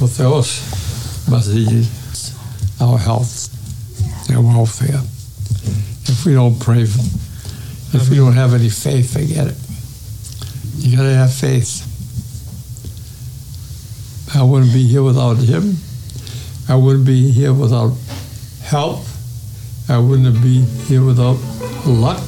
ο Θεός μας δίνει our health and welfare. If we don't pray, if we don't have any faith, forget it. You gotta have faith. I wouldn't be here without him. I wouldn't be here without help. I wouldn't be here without luck.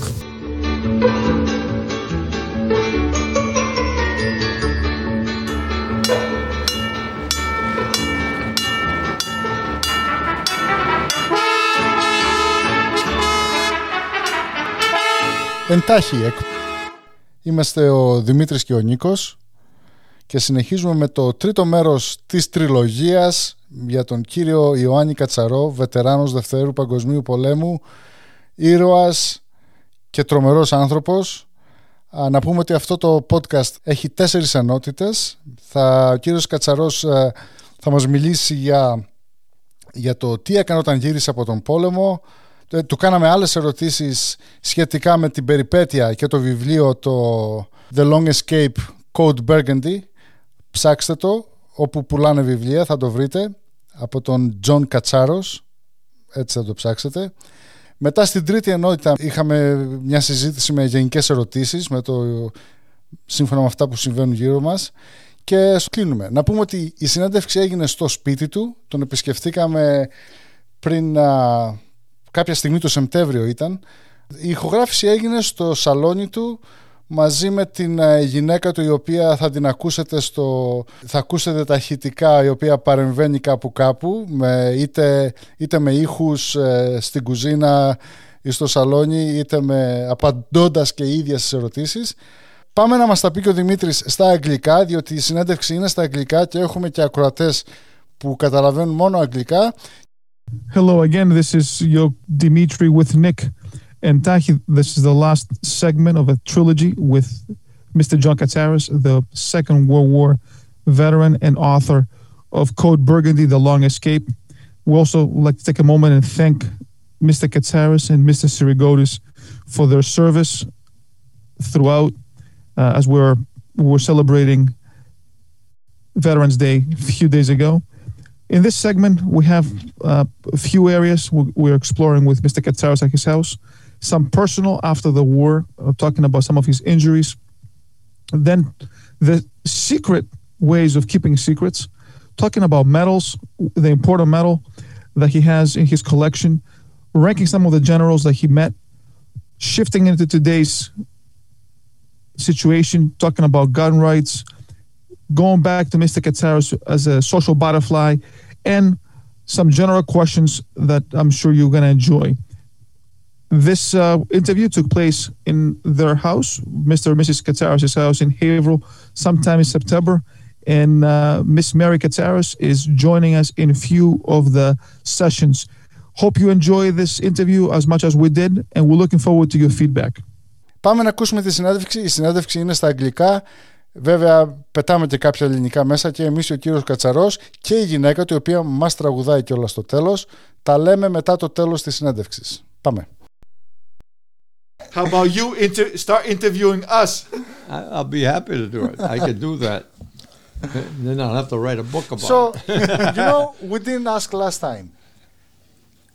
Εντάχει, εκ... είμαστε ο Δημήτρης και ο Νίκος και συνεχίζουμε με το τρίτο μέρος της τριλογίας για τον κύριο Ιωάννη Κατσαρό, βετεράνος Δευτέρου Παγκοσμίου Πολέμου, ήρωας και τρομερός άνθρωπος. Να πούμε ότι αυτό το podcast έχει τέσσερις ενότητες. Θα, ο κύριος Κατσαρός ε, θα μας μιλήσει για, για το τι έκανε όταν γύρισε από τον πόλεμο, ε, του κάναμε άλλες ερωτήσεις σχετικά με την περιπέτεια και το βιβλίο το The Long Escape Code Burgundy. Ψάξτε το όπου πουλάνε βιβλία θα το βρείτε από τον John Κατσάρος. Έτσι θα το ψάξετε. Μετά στην τρίτη ενότητα είχαμε μια συζήτηση με γενικές ερωτήσεις με το, σύμφωνα με αυτά που συμβαίνουν γύρω μας. Και κλείνουμε. Να πούμε ότι η συνέντευξη έγινε στο σπίτι του, τον επισκεφτήκαμε πριν κάποια στιγμή το Σεπτέμβριο ήταν. Η ηχογράφηση έγινε στο σαλόνι του μαζί με την ε, γυναίκα του η οποία θα την ακούσετε στο... θα ακούσετε τα η οποία παρεμβαίνει κάπου κάπου με, είτε, είτε με ήχους ε, στην κουζίνα ή στο σαλόνι είτε με απαντώντας και ίδια στις ερωτήσεις. Πάμε να μας τα πει και ο Δημήτρης στα αγγλικά διότι η συνέντευξη είναι στα αγγλικά και έχουμε και ακροατές που καταλαβαίνουν μόνο αγγλικά Hello again. This is Yo Dimitri with Nick and Tahi. This is the last segment of a trilogy with Mr. John Katsaros, the Second World War veteran and author of Code Burgundy: The Long Escape. We also like to take a moment and thank Mr. Katsaros and Mr. Sirigotis for their service throughout uh, as we're we're celebrating Veterans Day a few days ago. In this segment, we have uh, a few areas we're exploring with Mr. Katsaros at his house. Some personal after the war, uh, talking about some of his injuries. Then the secret ways of keeping secrets, talking about medals, the important medal that he has in his collection, ranking some of the generals that he met, shifting into today's situation, talking about gun rights, going back to Mr. Katsaros as a social butterfly, and some general questions that I'm sure you're going to enjoy. This uh, interview took place in their house, Mr. and Mrs. Katsaros' house in Haverhill, sometime in September. And uh, Miss Mary Katsaros is joining us in a few of the sessions. Hope you enjoy this interview as much as we did, and we're looking forward to your feedback. Πάμε να ακούσουμε τη συνέντευξη. Η συνέντευξη είναι στα αγγλικά. Βέβαια, πετάμε και κάποια ελληνικά μέσα και εμεί ο κύριο Κατσαρό και η γυναίκα του, η οποία μα τραγουδάει κιόλα στο τέλο. Τα λέμε μετά το τέλο τη συνέντευξη. Πάμε. How about you inter- start interviewing us? I'll be happy to do it. I can do that. then I'll have to write a book about so, it. you know, we didn't ask last time.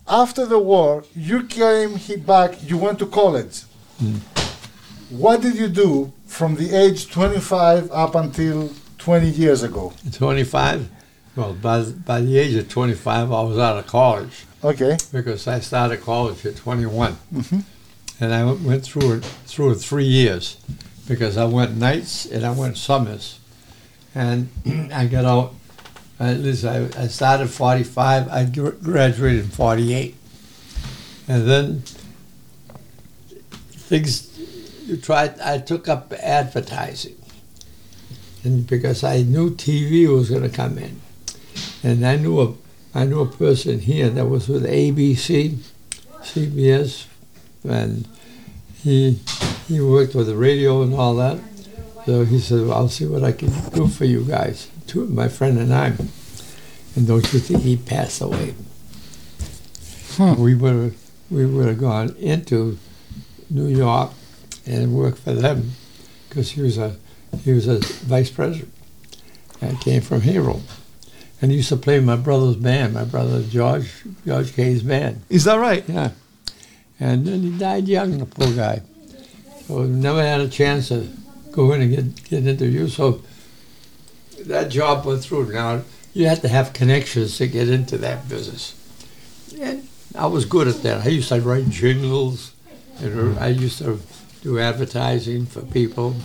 After the war, you came back, you went to college. Mm. What did you do from the age 25 up until 20 years ago? 25? Well, by, by the age of 25, I was out of college. Okay. Because I started college at 21. Mm-hmm. And I went through it through three years because I went nights and I went summers. And I got out, at least I, I started 45, I graduated in 48. And then things tried. I took up advertising, and because I knew TV was going to come in, and I knew a I knew a person here that was with ABC, CBS, and he he worked with the radio and all that. So he said, well, "I'll see what I can do for you guys." Two, my friend and I. And don't you think he passed away? Huh. We would we would have gone into New York and worked for them because he was a he was a vice president I came from Hero. and he used to play my brother's band, my brother George, George Kay's band. Is that right? Yeah. And then he died young, the poor guy. So never had a chance to go in and get, get interviewed. So that job went through. Now, you had to have connections to get into that business. And I was good at that. I used to write jingles. And I used to do advertising for people.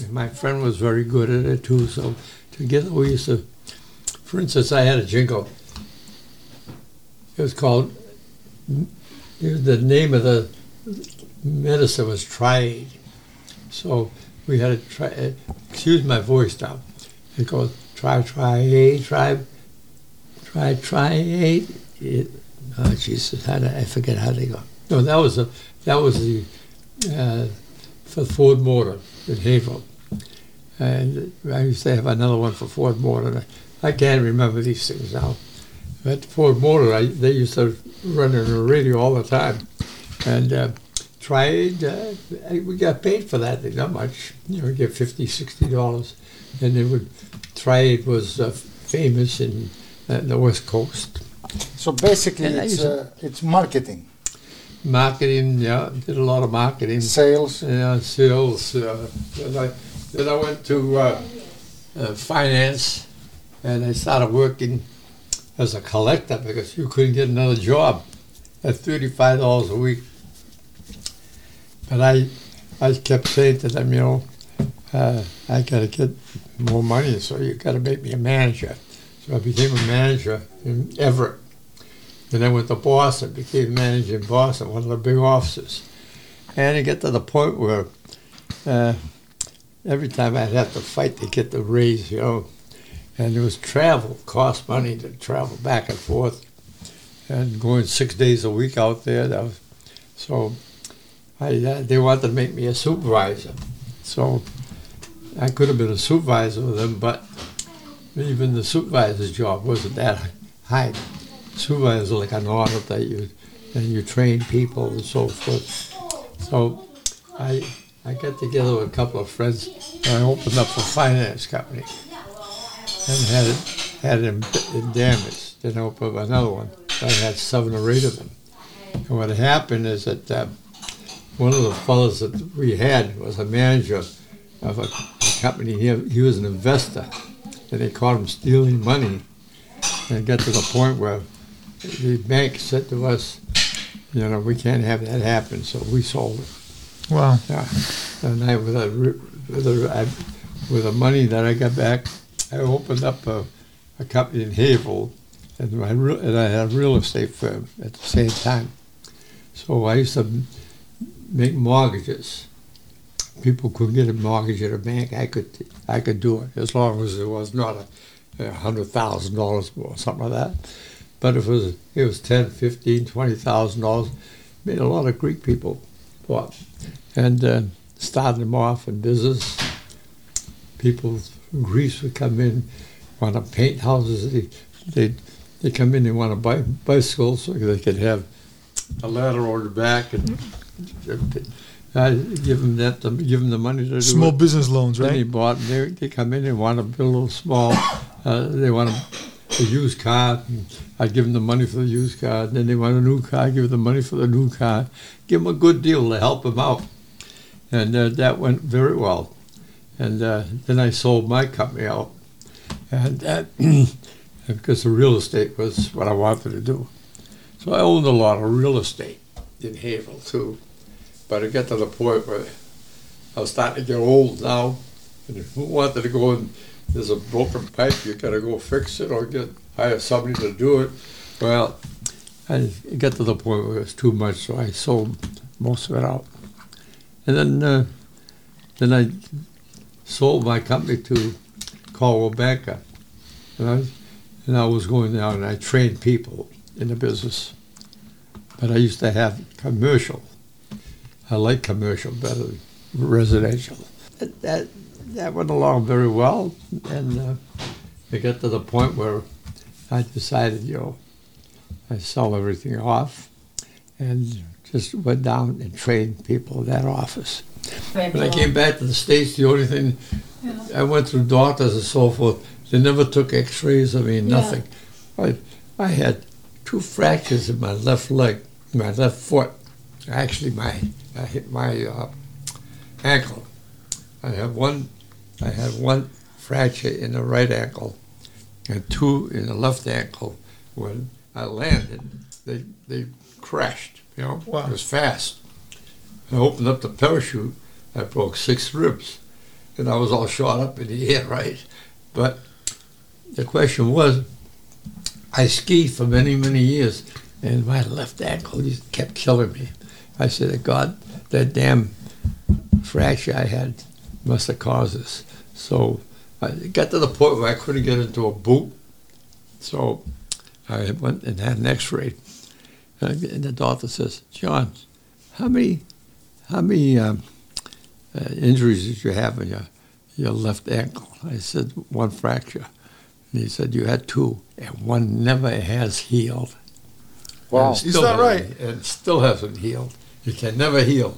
And my friend was very good at it too. So together we used to, for instance, I had a jingle. It was called, the name of the medicine was Triade. So we had to try, excuse my voice now. It goes, try, try, try, try, try, it, oh Jesus, how did, I forget how they go. No, that was a, that was the, for Ford Motor in Haverhill. And I used to have another one for Ford Motor. I can't remember these things now. But Ford Motor, I, they used to run on the radio all the time. And uh, tried, uh, we got paid for that, not much. You know, we get 50 $60. And it would, Triade was uh, famous in uh, the West Coast. So basically, it's to- uh, it's marketing, Marketing, yeah, did a lot of marketing. sales. Yeah, sales. Uh, then, I, then I went to uh, uh, finance, and I started working as a collector because you couldn't get another job at thirty-five dollars a week. But I, I kept saying to them, you know, uh, I got to get more money, so you got to make me a manager. So I became a manager in Everett. And then went to Boston, became manager in Boston, one of the big offices. And it got to the point where uh, every time I'd have to fight to get the raise, you know, and it was travel, cost money to travel back and forth, and going six days a week out there. That was, so I, uh, they wanted to make me a supervisor. So I could have been a supervisor with them, but even the supervisor's job wasn't that high. Supervisor like an audit that you and you train people and so forth. So I I got together with a couple of friends and I opened up a finance company and had it had it in damage. Then I opened up another one. I had seven or eight of them. And what happened is that uh, one of the fellows that we had was a manager of a, a company. He, he was an investor, and they caught him stealing money. And it got to the point where the bank said to us, you know, we can't have that happen, so we sold it. Wow. Yeah. And I, with a, with a, I, with the money that I got back, I opened up a, a company in Haverhill, and, my, real- and I had a real estate firm at the same time. So I used to make mortgages. People couldn't get a mortgage at a bank. I could, I could do it as long as it was not a, a hundred thousand dollars or something like that. But if it was, it was ten, fifteen, twenty thousand dollars. Made a lot of Greek people bought and uh, started them off in business. People from Greece would come in, want to paint houses. They they they come in and want to buy bicycles so they could have a ladder on the back and I give them that to give them the money to Small business loans, Then they right? bought. They they come in and want to build a small. Uh, they want a, a used car. And I give them the money for the used car. And Then they want a new car. I give them the money for the new car. Give them a good deal to help them out, and uh, that went very well. And uh, then I sold my company out, and uh, because the real estate was what I wanted to do. So I owned a lot of real estate in Haverhill too, but it got to the point where I was starting to get old now, and who wanted to go and there's a broken pipe, you gotta go fix it or get hire somebody to do it. Well, I it got to the point where it was too much, so I sold most of it out. And then uh, then I sold my company to Coldwell Banker, and I and I was going down and I trained people in the business, but I used to have commercial. I like commercial better than residential. That, that that went along very well, and uh, it got to the point where I decided, you know, I sell everything off, and just went down and trained people in that office. When I came back to the states, the only thing I went through doctors and so forth. They never took X-rays of me, Yeah. nothing. I, I had two fractures in my left leg, my left foot. Actually, my I hit my uh, ankle. I have one. I had one fracture in the right ankle, and two in the left ankle. When I landed, they they crashed. You know, Wow. it was fast. I opened up the parachute. I broke six ribs, and I was all shot up in the air, right? But the question was, I skied for many, many years, and my left ankle just kept killing me. I said, God, that damn fracture I had must have caused this. So I got to the point where I couldn't get into a boot. So I went and had an X-ray, and and the doctor says, John, how many, how many um, uh, injuries did you have in your your left ankle? I said one fracture. And he said you had two, and one never has healed. Wow. And Is still that hasn't- right? And still hasn't healed. It can never heal.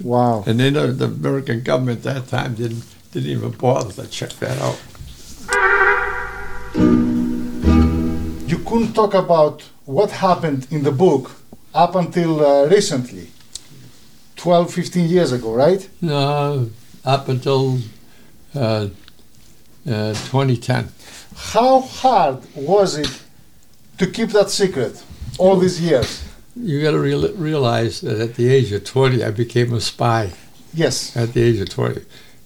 Wow. And then the American government at that time didn't didn't even bother to check that out. You couldn't talk about what happened in the book up until uh, recently. 12, 15 years ago, right? No, up until uh, uh, 2010. How hard was it to keep that secret all these years? You got to real, realize that at the age of 20, I became a spy. Yes. At the age of 20,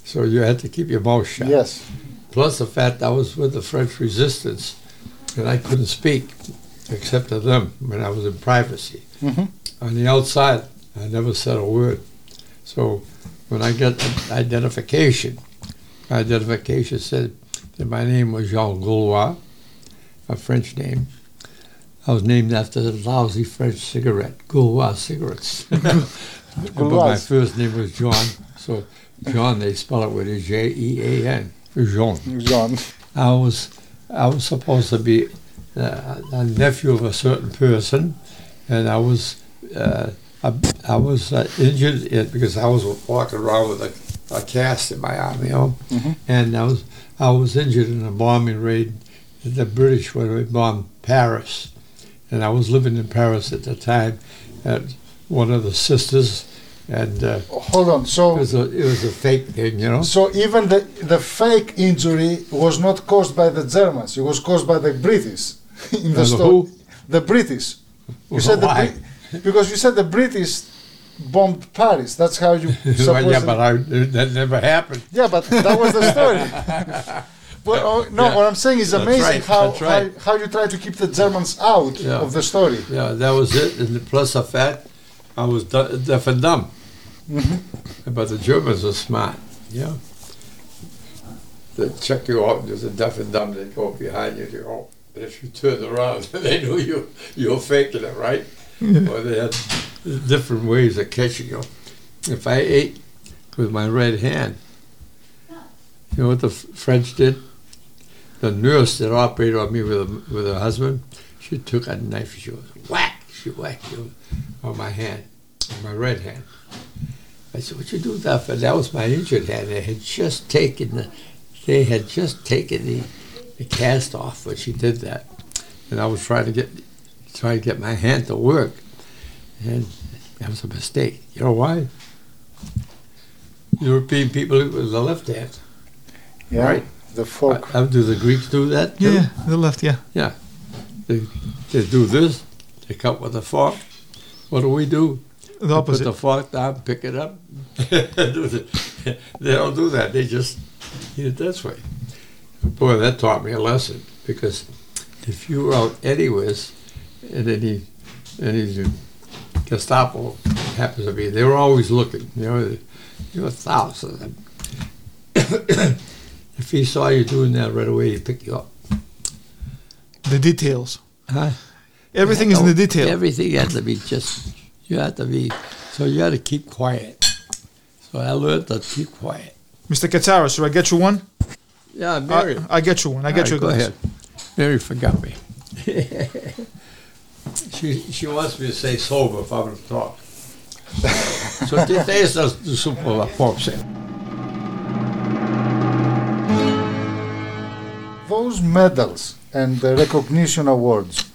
so you had to keep your mouth shut. Yes. Plus the fact I was with the French resistance, and I couldn't speak except to them when I was in privacy. Mhm. On the outside, I never said a word. So when I got the identification, my identification said that my name was Jean Gaulois, a French name. I was named after the lousy French cigarette, Gaulois cigarettes. but my first name was John, so John they spell it with a J E A N, Jean. John. I was I was supposed to be uh, a nephew of a certain person, and I was uh, I, I was uh, injured in, because I was walking around with a, a cast in my arm, you know, Mhm. and I was I was injured in a bombing raid. The British when they bombed Paris, and I was living in Paris at the time. And one of the sisters, and uh, Hold on. it So, was a it was a fake thing, you know. so even the, the fake injury was not caused by the Germans. It was caused by the British in the story. The British. You said the Why? Brit- because you said the British bombed Paris. That's how you well, yeah, but I, that never happened. Yeah, but that was the story. well, oh, no, Yeah. what I'm saying is amazing right, how, right. how how you try to keep the Germans out Yeah. of the story. Yeah, that was it. And plus the fact I was deaf and dumb. Mm-hmm. But the Germans are smart. Yeah. They check you out, there's a deaf and dumb, they go behind you, they go, and if you turn around, they know you, you were faking it, right? Or they had different ways of catching you. If I ate with my right hand, you know what the French did? The nurse that operated on me with, a, with her husband, she took a knife, and she was whack, she whacked you on my hand, on my right hand. I said, "What you do that for?" That was my injured hand. They had just taken the, they had just taken the, the cast off when she did that, and I was trying to get, trying to get my hand to work, and that was a mistake. You know why? European people with the left hand, Yeah, right? the fork. Uh, do the Greeks do that? too? Yeah, the left, yeah. They, they do this. They cut with a fork. What do we do? The They Put the fork down, pick it up. They don't do that. They just eat it this way. Boy, that taught me a lesson because if you were out anywheres and any any Gestapo happens to be, they were always looking. You know, you know, thousands of them. if he saw you doing that right away, he'd pick you up. The details. Huh? Everything is in the detail. Everything had to be just, you had to be, so you had to keep quiet. So I learned to keep quiet. Mr. Katsaros, should I get you one? Yeah, Mary. I, I get you one. I get All you a right, glass. Go ahead. Mary forgot me. she, she wants me to stay sober if I'm going to talk. so te testa su po la forse. those medals and the recognition awards,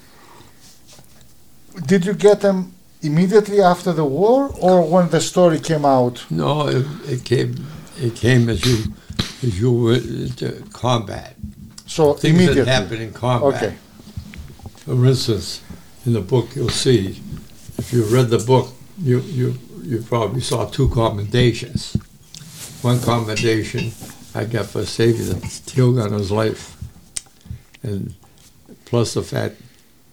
did you get them immediately after the war or when the story came out? No, it, it came. It came as you as you were into combat. So Things immediately. that happen in combat. Okay. For instance, in the book you'll see, if you read the book, you you you probably saw two commendations. One commendation I got for saving the tail gunner's life, and plus the fact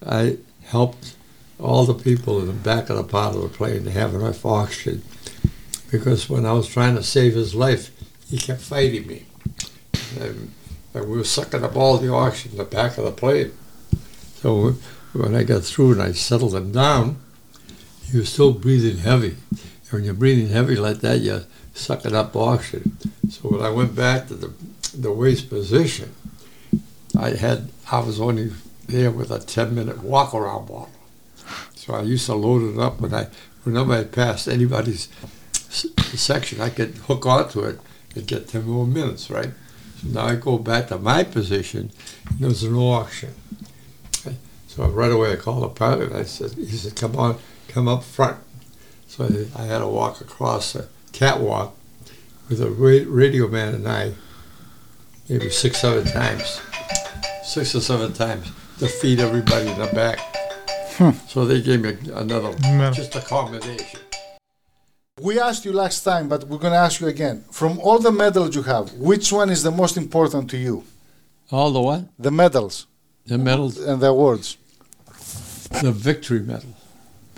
I helped all the people in the back of the of the plane to have enough oxygen, because when I was trying to save his life, he kept fighting me, and, and we were sucking up all the oxygen in the back of the plane. So when I got through and I settled him down, he was still breathing heavy. And when you're breathing heavy like that, you're sucking up oxygen. So when I went back to the the waist position, I had I was only there with a ten minute walk around bottle. So I used to load it up when I whenever I passed anybody's section, I could hook onto it and get ten more minutes, right? So now I go back to my position, and there's no auction. So right away I called the pilot. and I said, he said, come on, come up front. So I, I had to walk across a catwalk with a ra- radio man and I, maybe six, seven times, six or seven times to feed everybody in the back. So they gave me another, Medal. just a commendation. We asked you last time, but we're going to ask you again. From all the medals you have, which one is the most important to you? All the what? The medals The medals, and the awards. the victory medal,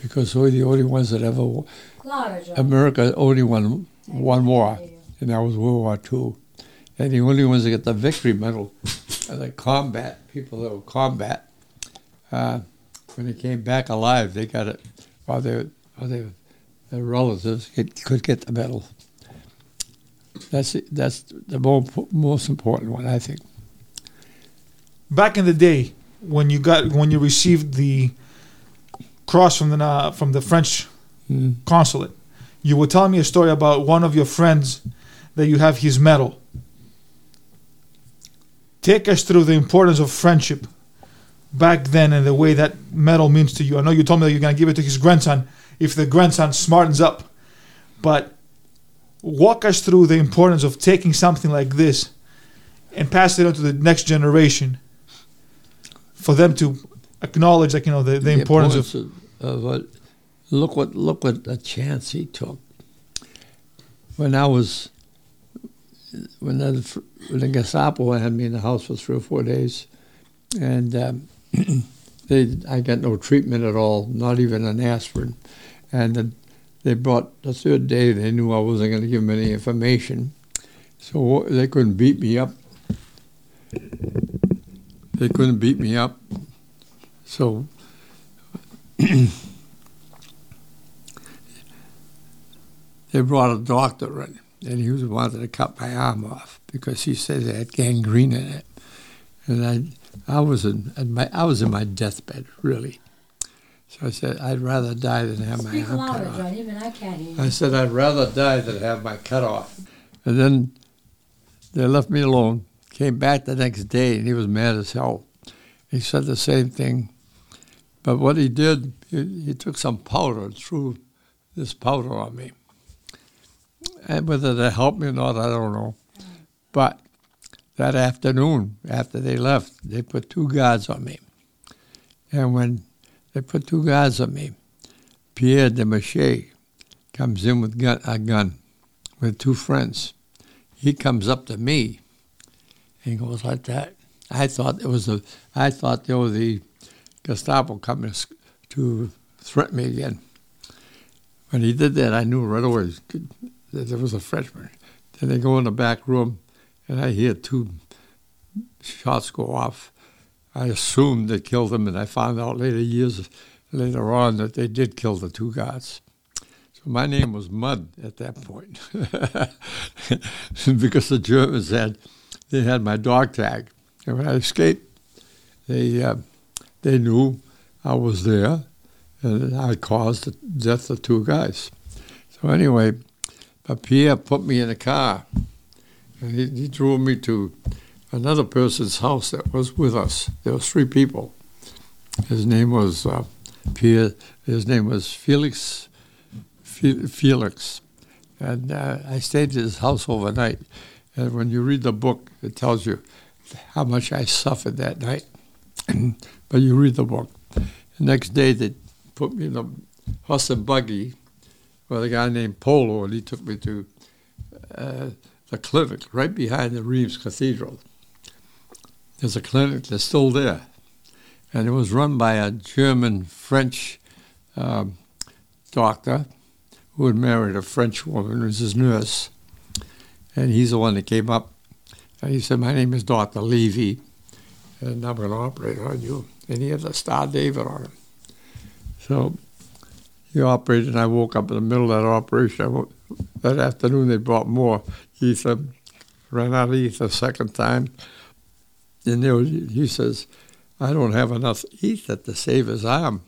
because we're the only ones that ever. wo- Louder, Joe. America only won one war, and that was World War II. And the only ones that get the victory medal are the combat people that were combat. Uh, when they came back alive, they got it, or their or their, their relatives get, could get the medal. That's that's the more, most important one, I think. Back in the day, when you got when you received the cross from the Na- from the French Mm. consulate, you were telling me a story about one of your friends that you have his medal. Take us through the importance of friendship back then and the way that medal means to you. I know you told me that you're going to give it to his grandson if the grandson smartens up, but walk us through the importance of taking something like this and pass it on to the next generation for them to acknowledge, like you know, the, the importance of of, of what, look what look what a chance he took. When I was when the when the Gestapo had me in the house for three or four days, and um, they I got no treatment at all, not even an aspirin, and then they brought the third day they knew I wasn't going to give them any information, so they couldn't beat me up. They couldn't beat me up, so they brought a doctor in, and he was wanted to cut my arm off because he said it had gangrene in it, and I, I was in, my, I was in my deathbed really. So I said I'd rather die than have my Speak arm cut off. John. Even I can't hear you. I said I'd rather die than have my cut off. And then they left me alone. Came back the next day and he was mad as hell. He said the same thing. But what he did, he, he took some powder and threw this powder on me. And whether that helped me or not, I don't know. But that afternoon, after they left, they put two guards on me. And when they put two guards on me, Pierre de Mache comes in with gun, a gun with two friends. He comes up to me and goes like that. I thought it was a. I thought they were the Gestapo coming to threaten me again. When he did that, I knew right away that there was a Frenchman. Then they go in the back room, and I hear two shots go off. I assumed they killed him, and I found out later, years later on, that they did kill the two guards. So my name was Mud at that point, because the Germans had they had my dog tag, and when I escaped, they uh, they knew I was there, and I caused the death of two guys. So anyway, Pierre put me in a car, and he, he drove me to another person's house that was with us. There was three people. His name was uh, Pierre. His name was Felix. Fe- Felix, and uh, I stayed at his house overnight. And when you read the book, it tells you how much I suffered that night. but you read the book. The next day, they put me in a horse and buggy with a guy named Polo, and he took me to uh, the clinic right behind the Reims Cathedral. There's a clinic that's still there, and it was run by a German French um, doctor who had married a French woman who was his nurse, and he's the one that came up. And he said, "My name is Doctor Levy, and I'm going to operate on you." And he had a Star David on him. So he operated, and I woke up in the middle of that operation. Woke, that afternoon, they brought more ether. Ran out of ether second time. And was, he says, I don't have enough ether to save his arm.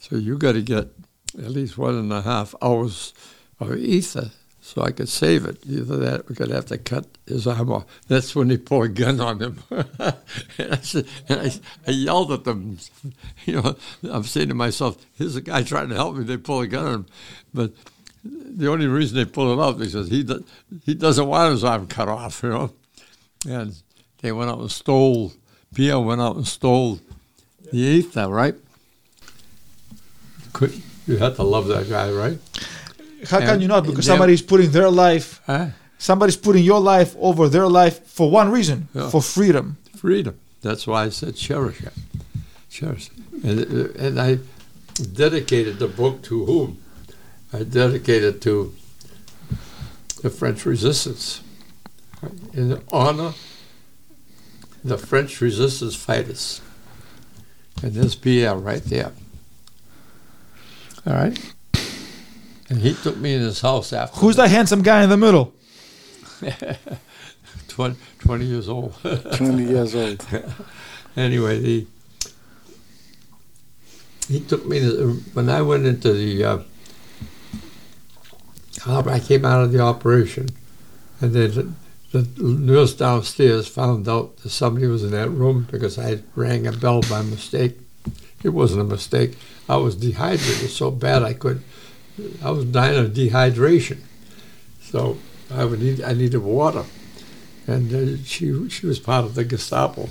So you got to get at least one and a half hours of ether so I could save it. Either that, we're going to have to cut his arm off. That's when they pulled a gun on him. and I, said, and I, I yelled at them. You know, I'm saying to myself, here's a guy trying to help me. They pull a gun on him. But the only reason they pulled it out is because he, do, he doesn't want his arm cut off, you know. And they went out and stole, Pierre went out and stole the ether, right? Could, you had to love that guy, right? How can you not? Because somebody's putting their life, Huh? somebody's putting your life over their life for one reason, Yeah. for freedom. freedom. That's why I said cherish it. Cherish it. And, uh, and I dedicated the book to whom? I dedicated to the French resistance. In honor the French resistance fighters. And there's Pierre right there. All right? And he took me in his house after Who's that handsome guy in the middle? 20, 20 years old. 20 years old. anyway, the he took me to when I went into the uh, I came out of the operation, and then the, nurse downstairs found out that somebody was in that room because I rang a bell by mistake. It wasn't a mistake. I was dehydrated so bad I could. I was dying of dehydration, so I would need I needed water, and she she was part of the Gestapo.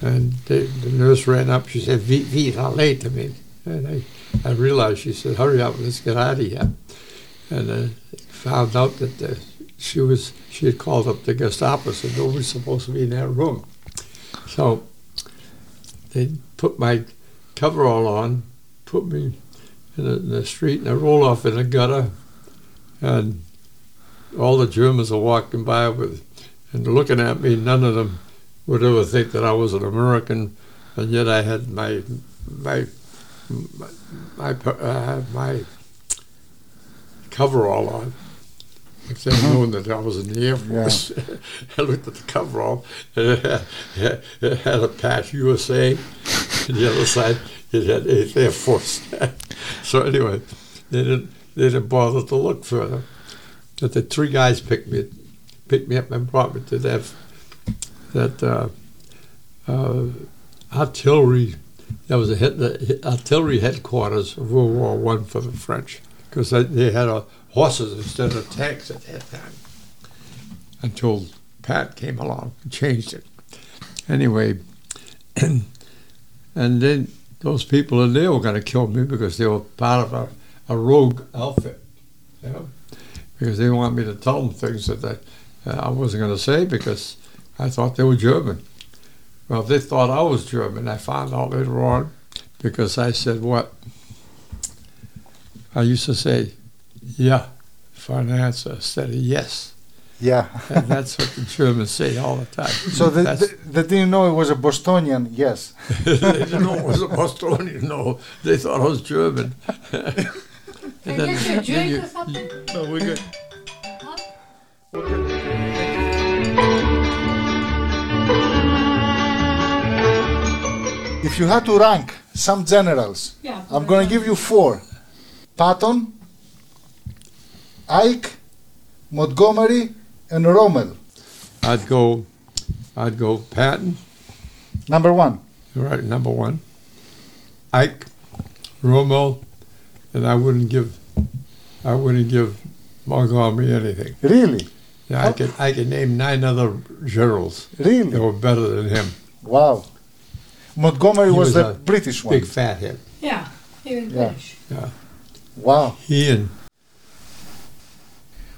And the, the nurse ran up. She said, "Vite, vite, allez to me." And I, I realized. She said, "Hurry up, let's get out of here." And I found out that uh, she was she had called up the Gestapo. Said nobody's supposed to be in that room. So they put my coverall on, put me in the, in the street, and I rolled off in a gutter. And all the Germans are walking by with and looking at me. None of them would ever think that I was an American, and yet I had my my my my, uh, my coverall on. If they'd known that I was in the Air Force, I looked at the coverall, it had, it had a patch USA, the other side it had Air Force. so anyway, they didn't they didn't bother to look further. But the three guys picked me picked me up and brought me to that that uh, uh, artillery. That was a hit, the artillery headquarters of World War One for the French because they, they had horses instead of tanks at that time. Until Pat came along and changed it. Anyway, and then those people in there were going to kill me because they were part of a, a rogue outfit. You know? Because they wanted me to tell them things that they, uh, I wasn't going to say because I thought they were German. Well, they thought I was German. I found out later on because I said what? I used to say, yeah, for an answer instead of yes. Yeah. And that's what the Germans say all the time. So they, That's- they, they didn't know it was a Bostonian, yes. they didn't know it was a Bostonian. No, they thought I was German. and Can I get you a drink or something? No, we're good. Huh? If you had to rank some generals, Yeah. I'm going to give you four Patton, Ike, Montgomery, and Rommel. I'd go I'd go Patton, Number one. right, number one. Ike, Rommel, and I wouldn't give, I wouldn't give Montgomery anything. Really? Yeah, I could, I could name nine other generals that Really? were better than him. Wow. Montgomery was, was the a British one. Big fat head. Yeah, he was Yeah. British. Wow. Here.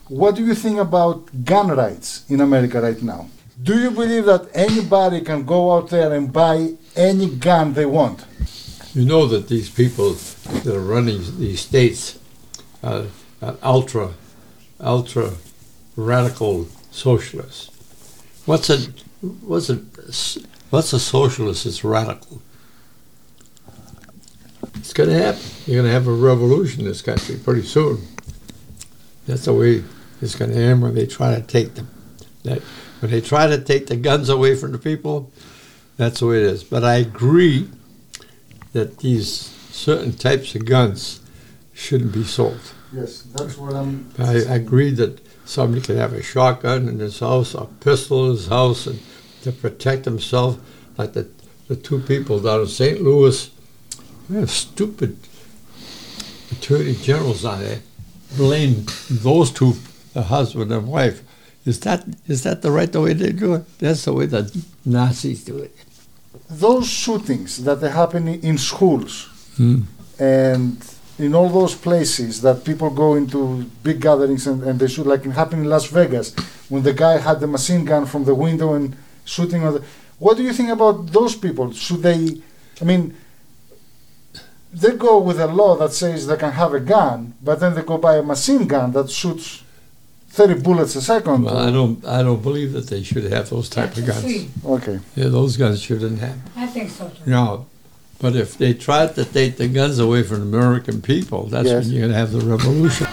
What do you think about gun rights in America right now? Do you believe that anybody can go out there and buy any gun they want? You know that these people that are running these states are, are ultra, ultra radical socialists. What's a, what's a, what's a socialist that's radical? It's going to happen. You're going to have a revolution in this country pretty soon. That's the way it's going to end when they try to take them. That when they try to take the guns away from the people, that's the way it is. But I agree that these certain types of guns shouldn't be sold. Yes, that's what I'm. I, I agree that somebody can have a shotgun in his house, a pistol in his house, and to protect himself, like the, the two people down in St. Louis. We have stupid attorney generals on there. Blame those two, the husband and wife. Is that is that the right way they do it? That's the way the Nazis do it. Those shootings that are happening in schools Hmm. and in all those places that people go into big gatherings and, and they shoot, like it happened in Las Vegas when the guy had the machine gun from the window and shooting on the. What do you think about those people? Should they? I mean, they go with a law that says they can have a gun, but then they go buy a machine gun that shoots thirty bullets a second. Well, I don't I don't believe that they should have those type of guns. Free. Okay. Yeah, those guns shouldn't have. I think so too. No, but if they tried to take the guns away from the American people, that's Yes. when you're going to have the revolution.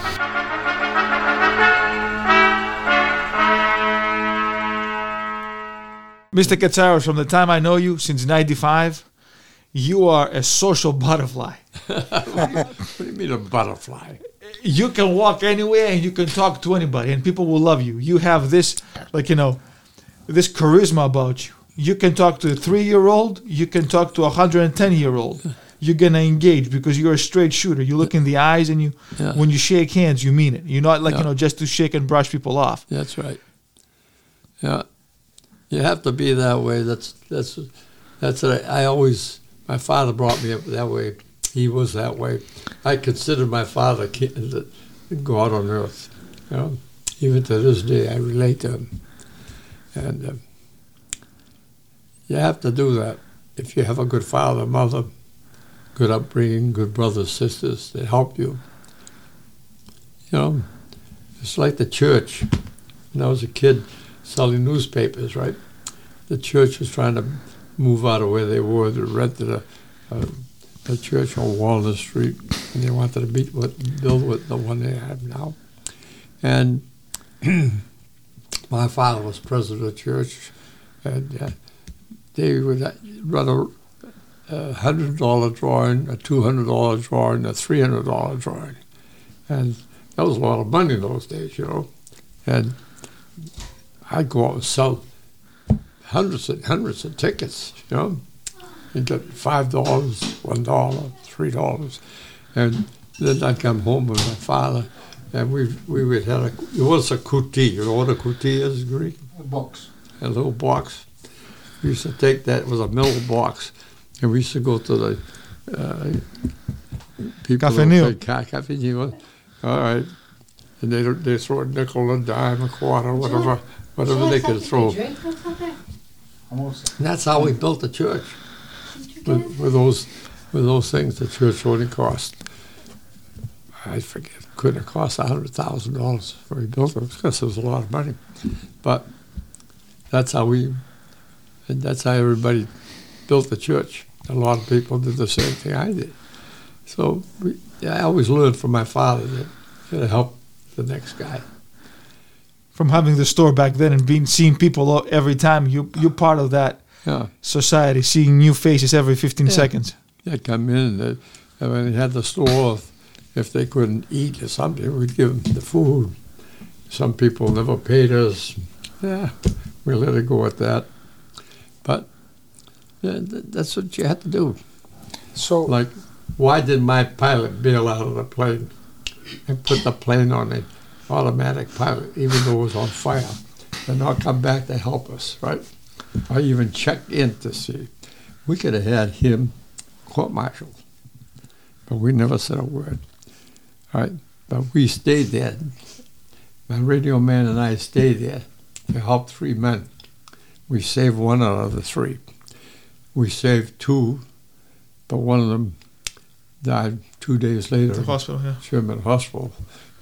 Mr. Katsaros, from the time I know you, since 95, you are a social butterfly. what do you mean a butterfly? You can walk anywhere and you can talk to anybody and people will love you. You have this, like, you know, this charisma about you. You can talk to a three year old, you can talk to a 110 year old. You're going to engage because you're a straight shooter. You look in the eyes and you, Yeah. when you shake hands, you mean it. You're not like, Yeah. you know, just to shake and brush people off. That's right. Yeah, you have to be that way. That's that's that's what I, I always. My father brought me up that way. He was that way. I consider my father God on earth. You know, even to this day, I relate to him. And uh, you have to do that if you have a good father, mother, good upbringing, good brothers, sisters that help you. You know, it's like the church. When I was a kid selling newspapers, right? The church was trying to move out of where they were. They rented a, a, a church on Walnut Street, and they wanted to what, build with the one they have now. And my father was president of the church, and uh, they would uh, run a, a hundred dollar drawing, a two hundred dollar drawing, a three hundred dollar drawing, and that was a lot of money in those days, you know. And I'd go out and sell hundreds and hundreds of tickets, you know. You get five dollars, one dollar, three dollars, and then I'd come home with my father, and we we would have a it was a kuti. You know what a kuti is, Greek? A box. A little box. We used to take that. It was a metal box, and we used to go to the uh, people. Cafeneo. that- Ca- Cafeneo. All right, and they they throw a nickel, a dime, a quarter, whatever, whatever they could throw. Almost. And that's how we built the church with, with those with those things. The church only cost I forget couldn't have cost hundred thousand dollars for we built it because it was a lot of money, but that's how we and that's how everybody built the church. A lot of people did the same thing I did. So we, I always learned from my father that gotta help the next guy. From having the store back then and being seeing people every time, you, you're part of that Yeah. society, seeing new faces every 15 Yeah. seconds. They'd come in and, they, and when they had the store, if they couldn't eat or something, we'd give them the food. Some people never paid us. Yeah, we let it go at that. But yeah, that's what you had to do. So, Like, why did my pilot bail out of the plane and put the plane on an automatic pilot, even though it was on fire, and not come back to help us, right? I even checked in to see. We could have had him court-martialed, but we never said a word, right? But we stayed there. My radio man and I stayed there to help three men. We saved one out of the three. We saved two, but one of them died two days later. The hospital, yeah. Sherman Hospital.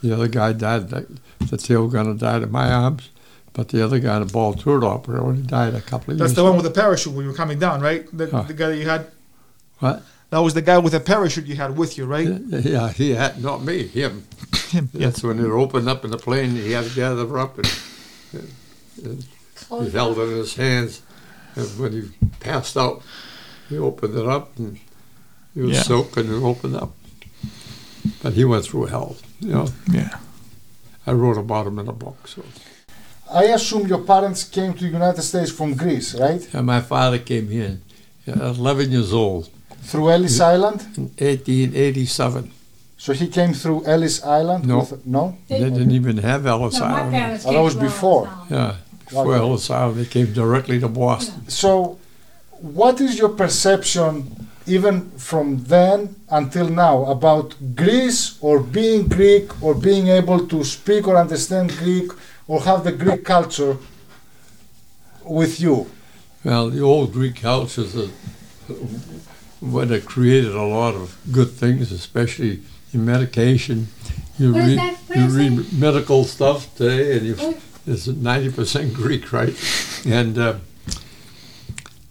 The other guy died, the, the tail gunner died in my arms, but the other guy, in the ball turret operator, only died a couple of That's years the one with the parachute when you were coming down, right? The, Huh. the guy that you had. What? That was the guy with the parachute you had with you, right? Yeah, he had, not me, him. Him. Yeah. That's when it opened up in the plane, he had to gather her up and, and he held it in his hands. And when he passed out, he opened it up and he was Yeah. soaking and opened up. But he went through hell, you know. Yeah. I wrote about them in a book, so. I assume your parents came to the United States from Greece, right? And my father came here at 11 years old Through Ellis Island. in 1887. So he came through Ellis Island. No. with- no. They didn't even have Ellis No, my Island. parents Oh, that came was before. Yeah, before Okay. Ellis Island, they came directly to Boston. So, what is your perception, even from then until now, about Greece or being Greek or being able to speak or understand Greek or have the Greek culture with you? Well, the old Greek cultures are what have created a lot of good things, especially in medication. You What is read, you read medical stuff today, and you, it's 90% Greek, right? And uh,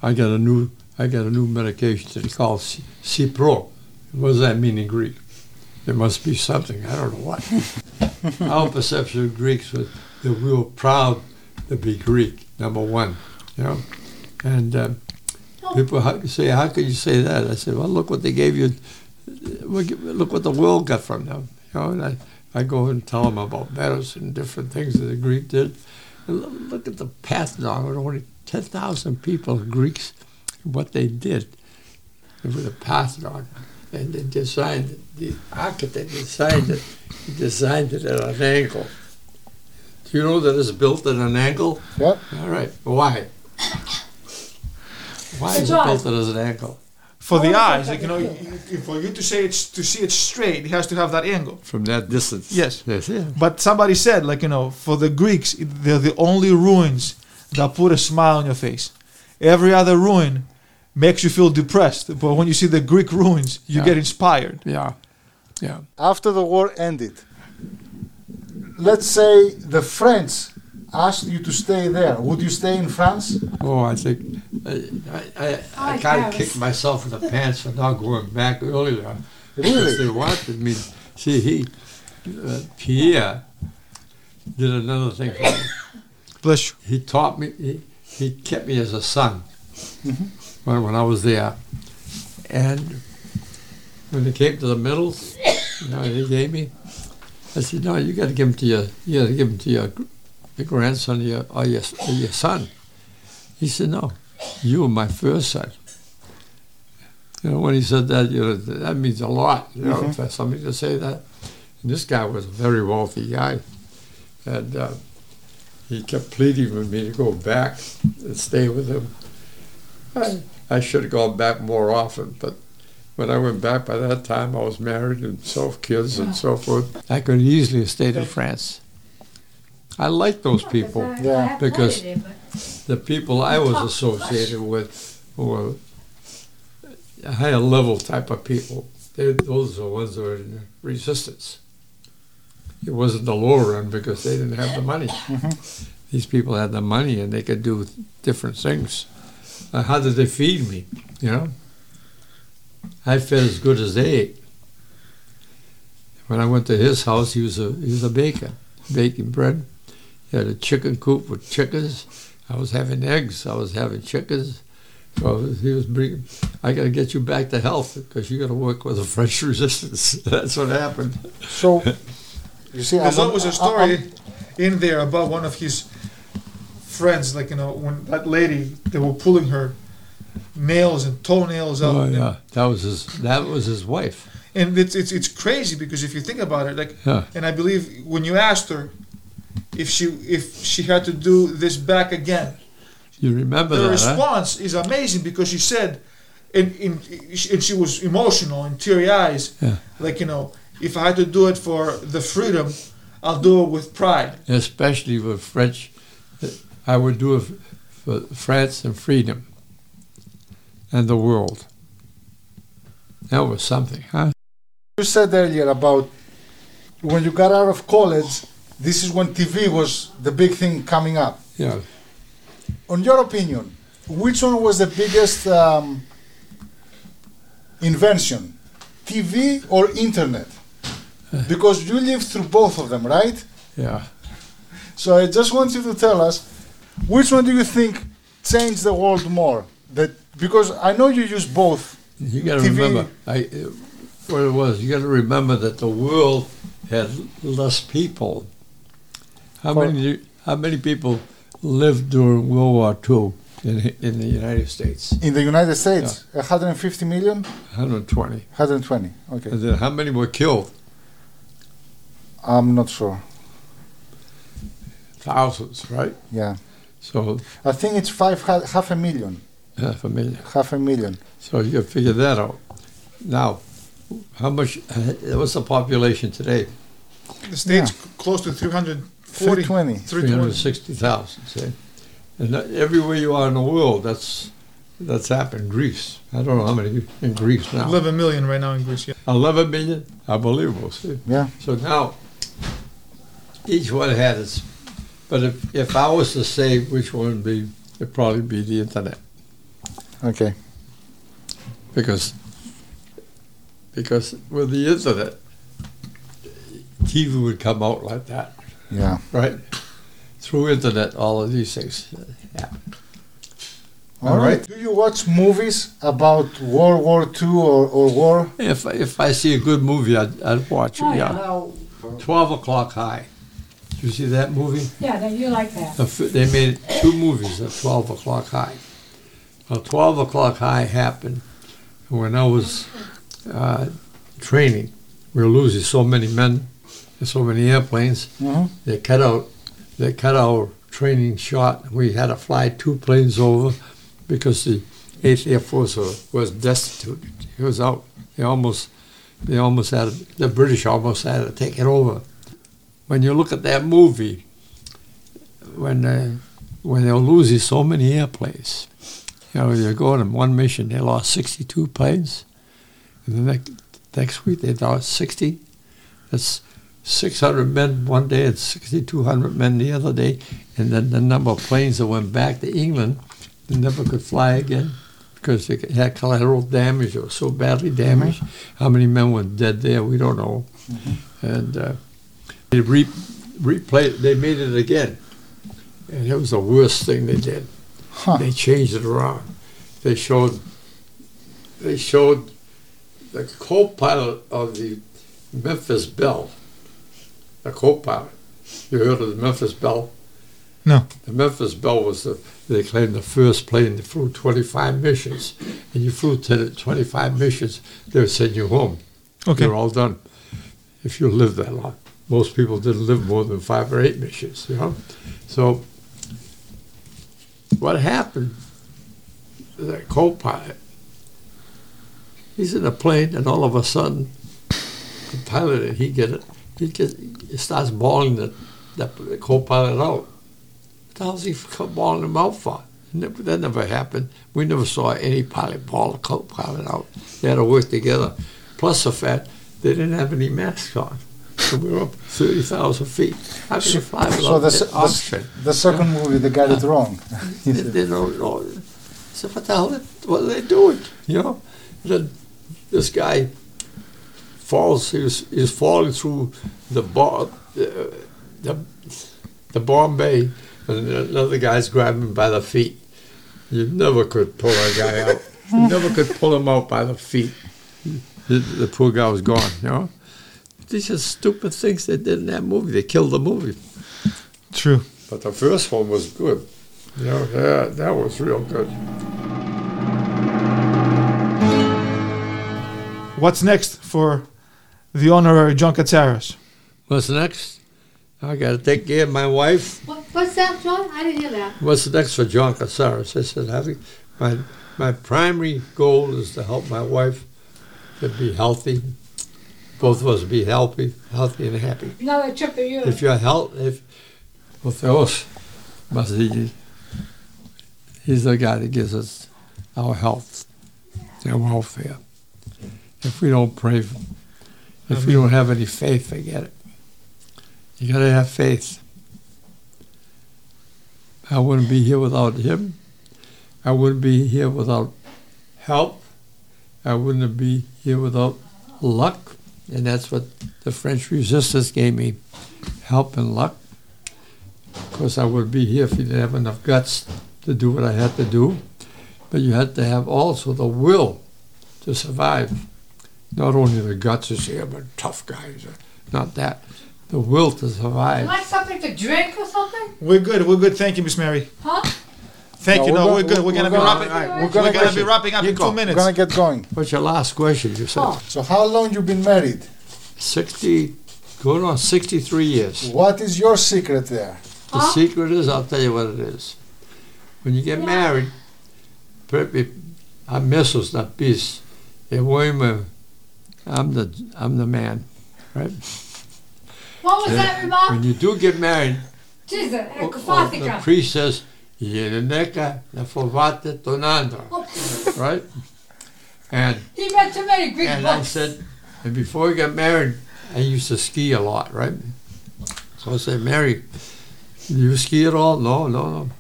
I got a new I got a new medication that they call C- Cipro. What does that mean in Greek? There must be something. I don't know what. Our perception of Greeks was that we were proud to be Greek, number one, you know. And um, people say, "How could you say that?" I said, "Well, look what they gave you. Look what the world got from them." You know, and I, I go and tell them about medicine, and different things that the Greek did. And look, at the Parthenon with only ten thousand people, Greeks, what they did with the Parthenon, and they designed it. The architect designed it. He designed it at an angle. Do you know that it's built at an angle? Yeah. All right. Why? Why is it built at an angle? For the Oh, eyes, like you know, for you to say it's to see it straight, it has to have that angle. From that distance. Yes. Yes. Yeah. But somebody said, like you know, for the Greeks, they're the only ruins that put a smile on your face. Every other ruin makes you feel depressed, but when you see the Greek ruins, you Yeah. get inspired. Yeah. Yeah. After the war ended, let's say the French asked you to stay there. Would you stay in France? Oh, I think I I, I, I I kind of kicked myself in the pants for not going back earlier. Because Really? they wanted me. See, he uh, Pierre did another thing for me. Bless you. he taught me he, he kept me as a son when, when I was there. And when it came to the medals you know he gave me I said no you got to give them to your you got to give them to your, your grandson or your, or your or your son. He said no you were my first son. You know when he said that you know that means a lot you know for somebody to say that. And this guy was a very wealthy guy. And uh, he kept pleading with me to go back and stay with him. I, I should have gone back more often, but when I went back by that time, I was married and so kids and so forth. I could easily have stayed in France. I like those people. I- I Yeah, because- played it, but- The people I was associated with were higher level type of people. They, those are the ones that were in resistance. It wasn't the lower end because they didn't have the money. These people had the money and they could do different things. Uh, how did they feed me? You know, I fed as good as they ate. When I went to his house, he was a he was a baker, baking bread. He had a chicken coop with chickens. I was having eggs. I was having chickens. So he was bringing. I got to get you back to health because you got to work with the French resistance. That's what happened. So, you see, I, There's I'm- always a I'm- story in there about one of his friends, like you know, when that lady they were pulling her nails and toenails out. Oh yeah, that was his. That was his wife. And it's it's it's crazy because if you think about it, like, Yeah. and I believe when you asked her if she if she had to do this back again, You remember the that? huh? response is amazing because she said, and, in, and she was emotional and teary eyes, Yeah. like you know, if I had to do it for the freedom, I'll do it with pride. Especially with French, I would do it for France and freedom and the world. That was something, huh? You said earlier about when you got out of college, this is when TV was the big thing coming up. Yeah. On your opinion, which one was the biggest um, invention, TV or internet? Because you lived through both of them, right? Yeah. So I just want you to tell us which one do you think changed the world more? That because I know you use both. You got to remember, I, uh, what it was. You got to remember that the world had less people. How For- many? How many people lived during World War II in in the United States? In the United States, 150 million, 120. 120. Okay, And then how many were killed? I'm not sure. Thousands, right? Yeah, So I think it's five half a million, half a million. half a million. So you can figure that out. Now, how much? Uh, what's the population today? The state's close to 340, 320. 320. 360,000, see? And everywhere you are in the world, that's that's happened. Greece, I don't know how many in Greece now. 11 million right now in Greece. Yeah. 11 million? Unbelievable, see? Yeah, So now, each one had its, but if, if I was to say which one would be, it'd probably be the internet. okay. Because, because with the internet, TV would come out like that, Yeah. right? Through internet, all of these things happen. All right. Do you watch movies about World War II or, or war? If if I see a good movie, I'd, I'd watch it. Oh, yeah. yeah. Twelve o'clock high. Did you see that movie? Yeah, that you like that. The f- They made two movies at twelve o'clock high. Well, twelve o'clock high happened when I was uh, training. We were losing so many men and so many airplanes. Mm-hmm. They cut out. They cut our training short. We had to fly two planes over because the Eighth Air Force was, was destitute. It was out. They almost, they almost had the British almost had to take it over. When you look at that movie, when uh, when they were losing so many airplanes, you know, they're going on one mission, they lost 62 planes. And the next, next week they lost 60. That's 600 men one day and 6,200 men the other day. And then the number of planes that went back to England, they never could fly again because they had collateral damage or so badly damaged. How many men were dead there, we don't know. And uh, they re- replayed, they made it again. And it was the worst thing they did. Huh. They changed it around. They showed, they showed the co-pilot of the Memphis Belle. The co-pilot. You heard of the Memphis Belle? No. The Memphis Belle was the, they claimed the first plane that flew 25 missions. And you flew 10, 25 missions, they would send you home. Okay. You're all done. If you live that long. Most people didn't live more than five or eight missions, you know? So what happened, the co-pilot, he's in a plane and all of a sudden, the pilot, he get it, he gets, he starts bawling the, the, the co-pilot out. What the hell's he bawling him out for? That never happened. We never saw any pilot bawl a co-pilot out. They had to work together. Plus the fact they didn't have any masks on. So we were up 30,000 feet. You So the, the, the second movie, they got it wrong. they, they don't know. So what the hell? What are they doing? You know, then this guy falls. He was, he was falling through the bar, the, the, the bomb bay, and another guy's grabbing him by the feet. You never could pull a guy out. You never could pull him out by the feet. The, the poor guy was gone. You know, these are stupid things they did in that movie. They killed the movie. True. But the first one was good. Yeah, that, that was real good. What's next for the honorary John Katsaros? What's next? I got to take care of my wife. What, what's that, John? I didn't hear that. What's next for John Katsaros? I said, having my my primary goal is to help my wife to be healthy. Both of us be healthy, healthy and happy. Another trip for you. If you're health, if Theos, but he, he's the guy that gives us our health, our welfare. If we don't pray, for- if we don't have any faith, forget it. You gotta have faith. I wouldn't be here without him. I wouldn't be here without help. I wouldn't be here without luck. And that's what the French resistance gave me help and luck. Of course, I would be here if you didn't have enough guts to do what I had to do. But you had to have also the will to survive. Not only the guts to say, I'm a tough guy, not that. The will to You survive. like something to drink or something? We're good. We're good. Thank you, Miss Mary. Huh? Thank No, you. we're No, go- we're good. We're, we're gonna be gonna- wrapping. all right, we're we're gonna gonna be wrapping up You in go. minutes. We're gonna get going. What's your last question? You said Oh. So how long you been married? 60, going on 63 years. What is your secret there? The Huh? secret is, I'll tell you what it is. When you get Yeah. married, pre- I'm Mrs. not peace. I'm the I'm the man, right? What was that remark? When you do get married, Jesus, oh, oh, the priest says, "Yeneka na fovate tonandra," oh. right? And He read too many Greek and I said, and before we got married, I used to ski a lot, right? So I said, Mary, do you ski at all? No, no, no.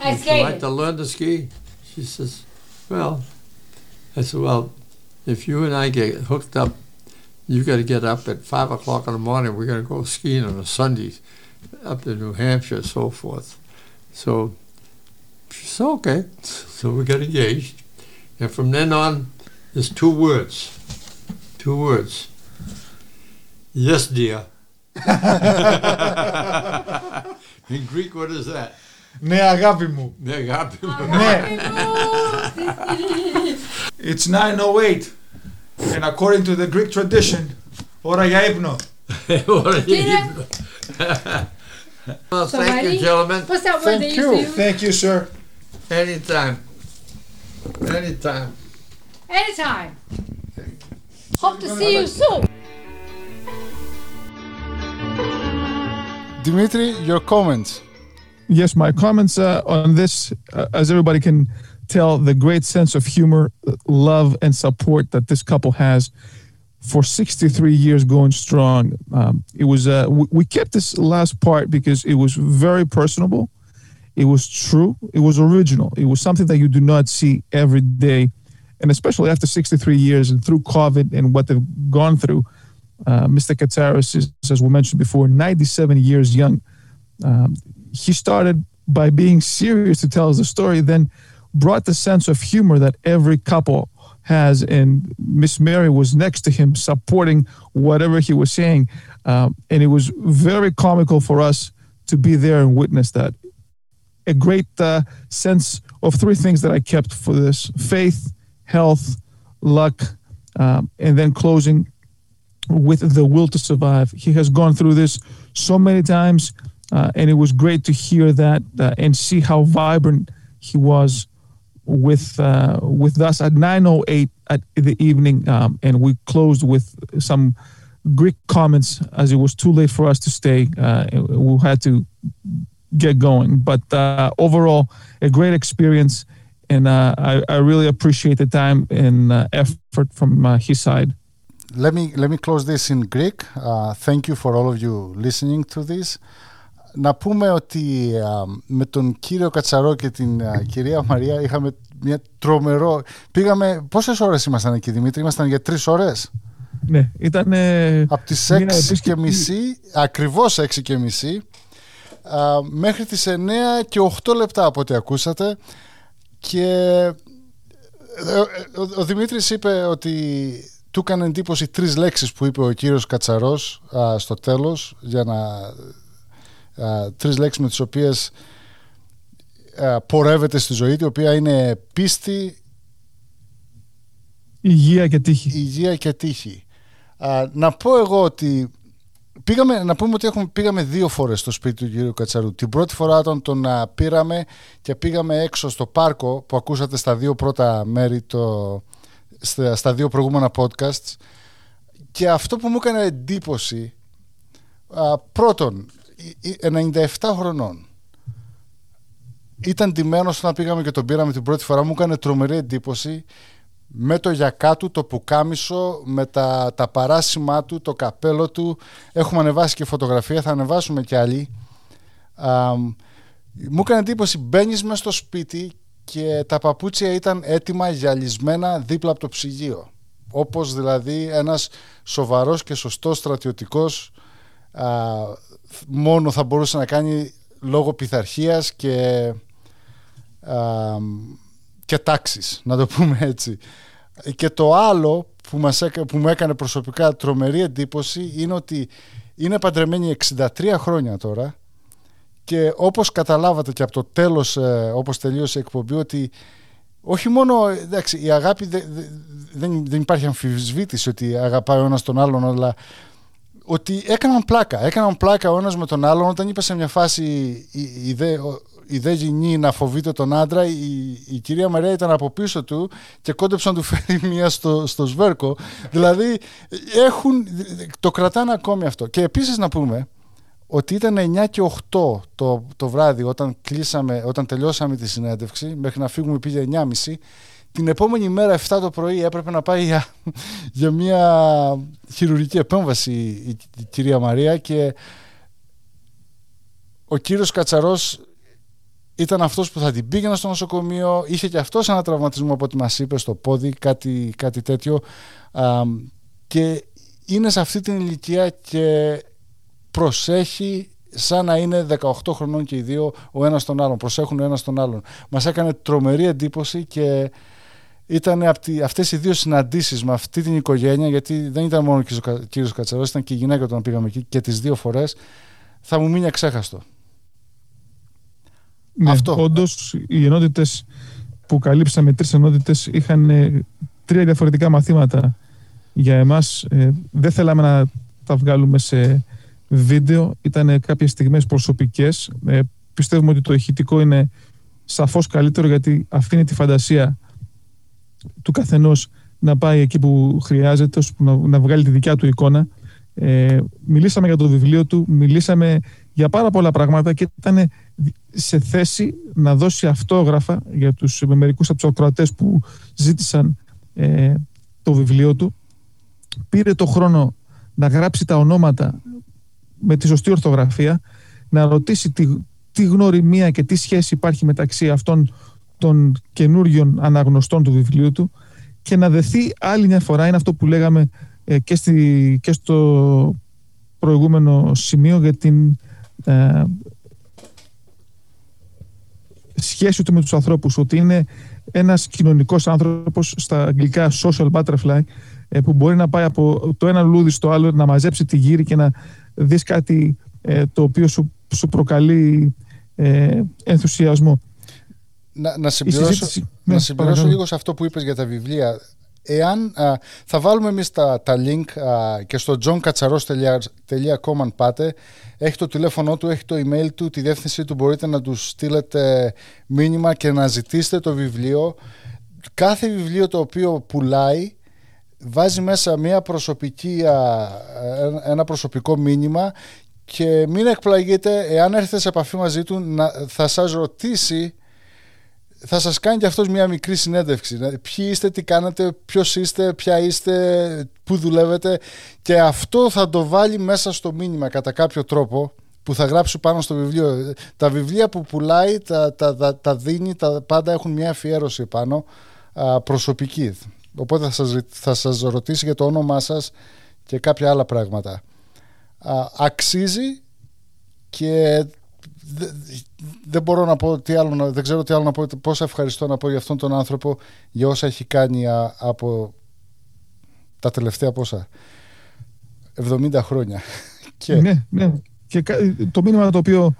I Would you like to learn to ski? She says, well, I said, well, if you and I get hooked up, you got to get up at five o'clock in the morning. We're going to go skiing on a Sunday up to New Hampshire and so forth. So she said, okay. So we got engaged. And from then on, there's two words. Two words. Yes, dear. In Greek, what is that? Ναι, αγάπη μου. Ναι, αγάπη μου. It's 9:08, and according to the Greek tradition, ώρα για ύπνο. What are you Tina? eating? Well, thank you, Somebody? gentlemen. What's that word Thank they you. used to use? Thank you, sir. Anytime. Anytime. Anytime. Hope to see you soon. Dimitri, your comments. Yes, my comments uh, on this, uh, as everybody can tell, the great sense of humor, love, and support that this couple has for 63 years going strong. Um, it was uh, we, we kept this last part because it was very personable. It was true. It was original. It was something that you do not see every day, and especially after 63 years and through COVID and what they've gone through. Uh, Mr. Katsaros is, as we mentioned before, 97 years young. Um, he started by being serious to tell us the story, then brought the sense of humor that every couple has. And Miss Mary was next to him, supporting whatever he was saying. Um, and it was very comical for us to be there and witness that. A great uh, sense of three things that I kept for this faith, health, luck, um, and then closing with the will to survive. He has gone through this so many times, uh, and it was great to hear that uh, and see how vibrant he was with uh, with us at 9:08 at the evening, um, and we closed with some Greek comments as it was too late for us to stay. Uh, we had to get going, but uh, overall, a great experience, and uh, I, I really appreciate the time and uh, effort from uh, his side. Let me let me close this in Greek. Uh, thank you for all of you listening to this. Να πούμε ότι α, με τον κύριο Κατσαρό και την α, κυρία Μαρία είχαμε μια τρομερό... Πήγαμε... Πόσες ώρες ήμασταν εκεί Δημήτρη, ήμασταν για τρεις ώρες. Ναι, ήταν. Από τις Μια 6 και επίσκεψη- μισή, ακριβώς 6 και μισή, α, μέχρι τις 9 και 8 λεπτά από ό,τι ακούσατε. Και ε, ο, ο, ο Δημήτρης είπε ότι του έκανε εντύπωση τρεις λέξεις που είπε ο κύριος Κατσαρός α, στο τέλος για να α, τρεις λέξεις με τις οποίες α, πορεύεται στη ζωή του, η οποία είναι πίστη, Υγεία και τύχη. υγεία και τύχη. Α, να πω εγώ ότι πήγαμε, να πούμε ότι έχουμε, πήγαμε δύο φορές στο σπίτι του κύριου Κατσαρού. Την πρώτη φορά όταν τον α, πήραμε και πήγαμε έξω στο πάρκο που ακούσατε στα δύο πρώτα μέρη, το, στα, στα δύο προηγούμενα podcasts. Και αυτό που μου έκανε εντύπωση α, πρώτον, ε, ε, 97 χρονών. Ήταν ντυμένος όταν πήγαμε και τον πήραμε την πρώτη φορά. Μου έκανε τρομερή εντύπωση με το γιακά του, το πουκάμισο, με τα, τα παράσημά του, το καπέλο του. Έχουμε ανεβάσει και φωτογραφία, θα ανεβάσουμε κι άλλη. Α, μου έκανε εντύπωση, μπαίνεις μέσα στο σπίτι και τα παπούτσια ήταν έτοιμα γυαλισμένα δίπλα από το ψυγείο. Όπως δηλαδή ένας σοβαρός και σωστός στρατιωτικός α, μόνο θα μπορούσε να κάνει λόγω πειθαρχίας και, α, και τάξης, να το πούμε έτσι. Και το άλλο που, μας έκα, που μου έκανε προσωπικά τρομερή εντύπωση είναι ότι είναι παντρεμένη 63 χρόνια τώρα και όπως καταλάβατε και από το τέλος ε, όπως τελείωσε η εκπομπή ότι όχι μόνο εντάξει, η αγάπη δε, δε, δεν, δεν υπάρχει αμφισβήτηση ότι αγαπάει ο ένας τον άλλον αλλά ότι έκαναν πλάκα. Έκαναν πλάκα ο ένας με τον άλλον όταν είπε σε μια φάση η, η, δε, η δε γυνή να φοβείται τον άντρα η, η κυρία Μαρία ήταν από πίσω του και κόντεψε να του φέρει μία στο, στο σβέρκο. Δηλαδή έχουν, το κρατάνε ακόμη αυτό. Και επίσης να πούμε ότι ήταν 9 και 8 το, το βράδυ όταν, κλείσαμε, όταν τελειώσαμε τη συνέντευξη μέχρι να φύγουμε πήγε 9.30 την επόμενη μέρα 7 το πρωί έπρεπε να πάει για, για μια χειρουργική επέμβαση η, η κυρία Μαρία και ο κύριος Κατσαρός ήταν αυτός που θα την πήγαινε στο νοσοκομείο είχε και αυτός ένα τραυματισμό από ό,τι μας είπες στο πόδι κάτι, κάτι τέτοιο. Α, και είναι σε αυτή την ηλικία και προσέχει σαν να είναι 18 χρονών και οι δύο ο ένας τον άλλον προσέχουν ο ένας τον άλλον. Μας έκανε τρομερή εντύπωση και ήταν αυτές οι δύο συναντήσεις με αυτή την οικογένεια γιατί δεν ήταν μόνο ο κύριος Κατσαρός ήταν και η γυναίκα όταν πήγαμε εκεί και τις δύο φορές θα μου μείνει αξέχαστο ναι, Αυτό. Όντως οι ενότητες που καλύψαμε τρεις ενότητες είχαν ε, τρία διαφορετικά μαθήματα για εμάς ε, δεν θέλαμε να τα βγάλουμε σε βίντεο ήταν κάποιες στιγμές προσωπικές ε, πιστεύουμε ότι το ηχητικό είναι σαφώς καλύτερο γιατί αφήνει τη φαντασία του καθενός να πάει εκεί που χρειάζεται, να, να βγάλει τη δικιά του εικόνα. Ε, μιλήσαμε για το βιβλίο του, μιλήσαμε για πάρα πολλά πράγματα και ήταν σε θέση να δώσει αυτόγραφα για τους μερικούς από τους ακροατές που ζήτησαν ε, το βιβλίο του. Πήρε το χρόνο να γράψει τα ονόματα με τη σωστή ορθογραφία, να ρωτήσει τι, τι γνωριμία και τι σχέση υπάρχει μεταξύ αυτών των καινούριων αναγνωστών του βιβλίου του και να δεθεί άλλη μια φορά, είναι αυτό που λέγαμε ε, και, στη, και στο προηγούμενο σημείο για την ε, σχέση του με τους ανθρώπους, ότι είναι ένας κοινωνικός άνθρωπος στα αγγλικά social butterfly ε, που μπορεί να πάει από το ένα λούδι στο άλλο να μαζέψει τη γύρι και να δεις κάτι ε, το οποίο σου, σου προκαλεί ε, ενθουσιασμό. Να, να συμπληρώσω, Ναι, να συμπληρώσω λίγο σε αυτό που είπες για τα βιβλία. Εάν α, θα βάλουμε εμείς τα, τα link α, και στο johnkatsaros.com αν πάτε. Έχει το τηλέφωνο του, έχει το email του τη διεύθυνσή του. Μπορείτε να τους στείλετε μήνυμα και να ζητήσετε το βιβλίο. Κάθε βιβλίο το οποίο πουλάει βάζει μέσα μια προσωπική, α, ένα προσωπικό μήνυμα και μην εκπλαγείτε εάν έρθετε σε επαφή μαζί του να, θα σας ρωτήσει θα σας κάνει και αυτός μια μικρή συνέντευξη. Δηλαδή, ποιοι είστε, τι κάνετε, ποιος είστε, ποια είστε, πού δουλεύετε και αυτό θα το βάλει μέσα στο μήνυμα κατά κάποιο τρόπο που θα γράψει πάνω στο βιβλίο. Τα βιβλία που πουλάει, τα, τα, τα, τα δίνει, τα πάντα έχουν μια αφιέρωση πάνω α, προσωπική. Οπότε θα σας, θα σας ρωτήσει για το όνομά σας και κάποια άλλα πράγματα. Α, αξίζει και δεν μπορώ να πω τι άλλο, δεν ξέρω τι άλλο να πω, πόσα ευχαριστώ να πω για αυτόν τον άνθρωπο για όσα έχει κάνει από τα τελευταία πόσα 70 χρόνια. Και... Ναι, ναι. Και το μήνυμα το οποίο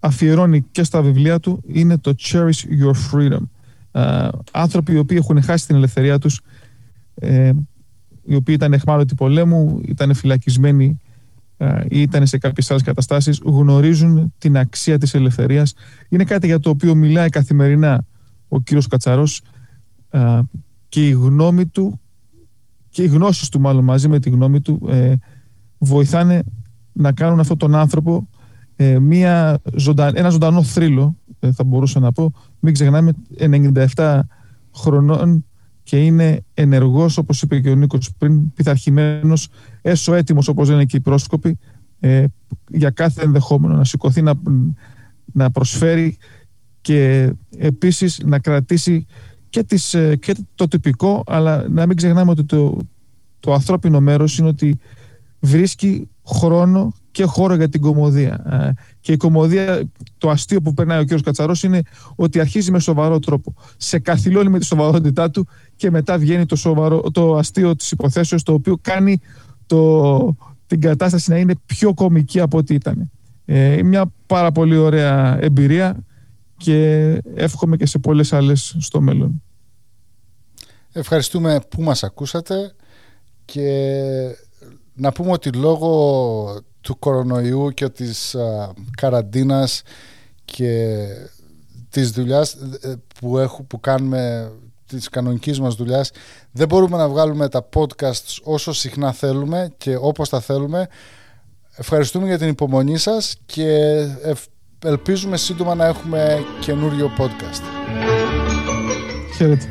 αφιερώνει και στα βιβλία του είναι το Cherish Your Freedom. Ε, άνθρωποι οι οποίοι έχουν χάσει την ελευθερία τους, ε, οι οποίοι ήταν εχμάλωτοι πολέμου, ήταν φυλακισμένοι ε, ή ήταν σε κάποιες άλλες καταστάσεις, γνωρίζουν την αξία της ελευθερίας. Είναι κάτι για το οποίο μιλάει καθημερινά ο κύριος Κατσαρός ε, και η γνώμη του και οι γνώσεις του μάλλον μαζί με τη γνώμη του ε, βοηθάνε να κάνουν αυτόν τον άνθρωπο ε, μια ζωντα... ένα ζωντανό θρύλο ε, θα μπορούσα να πω μην ξεχνάμε 97 χρονών και είναι ενεργός όπως είπε και ο Νίκος πριν πειθαρχημένος έσω έτοιμος όπως λένε και οι πρόσκοποι ε, για κάθε ενδεχόμενο να σηκωθεί να, να προσφέρει και επίσης να κρατήσει και, τις, ε, και το τυπικό αλλά να μην ξεχνάμε ότι το, το ανθρώπινο μέρος είναι ότι βρίσκει χρόνο και χώρο για την κομμωδία. Ε, και η κομμωδία, το αστείο που περνάει ο κ. Κατσαρός είναι ότι αρχίζει με σοβαρό τρόπο. Σε καθυλώνει με τη σοβαρότητά του και μετά βγαίνει το, σοβαρό, το αστείο της υποθέσεως το οποίο κάνει το, την κατάσταση να είναι πιο κομική από ό,τι ήταν. Ε, μια πάρα πολύ ωραία εμπειρία και εύχομαι και σε πολλές άλλες στο μέλλον. Ευχαριστούμε που μας ακούσατε και να πούμε ότι λόγω του κορονοϊού και της α, καραντίνας και της δουλειάς ε, που, έχω, που κάνουμε της κανονικής μας δουλειάς. Δεν μπορούμε να βγάλουμε τα podcasts όσο συχνά θέλουμε και όπως τα θέλουμε. Ευχαριστούμε για την υπομονή σας και ελπίζουμε σύντομα να έχουμε καινούριο podcast. Χαίρετε.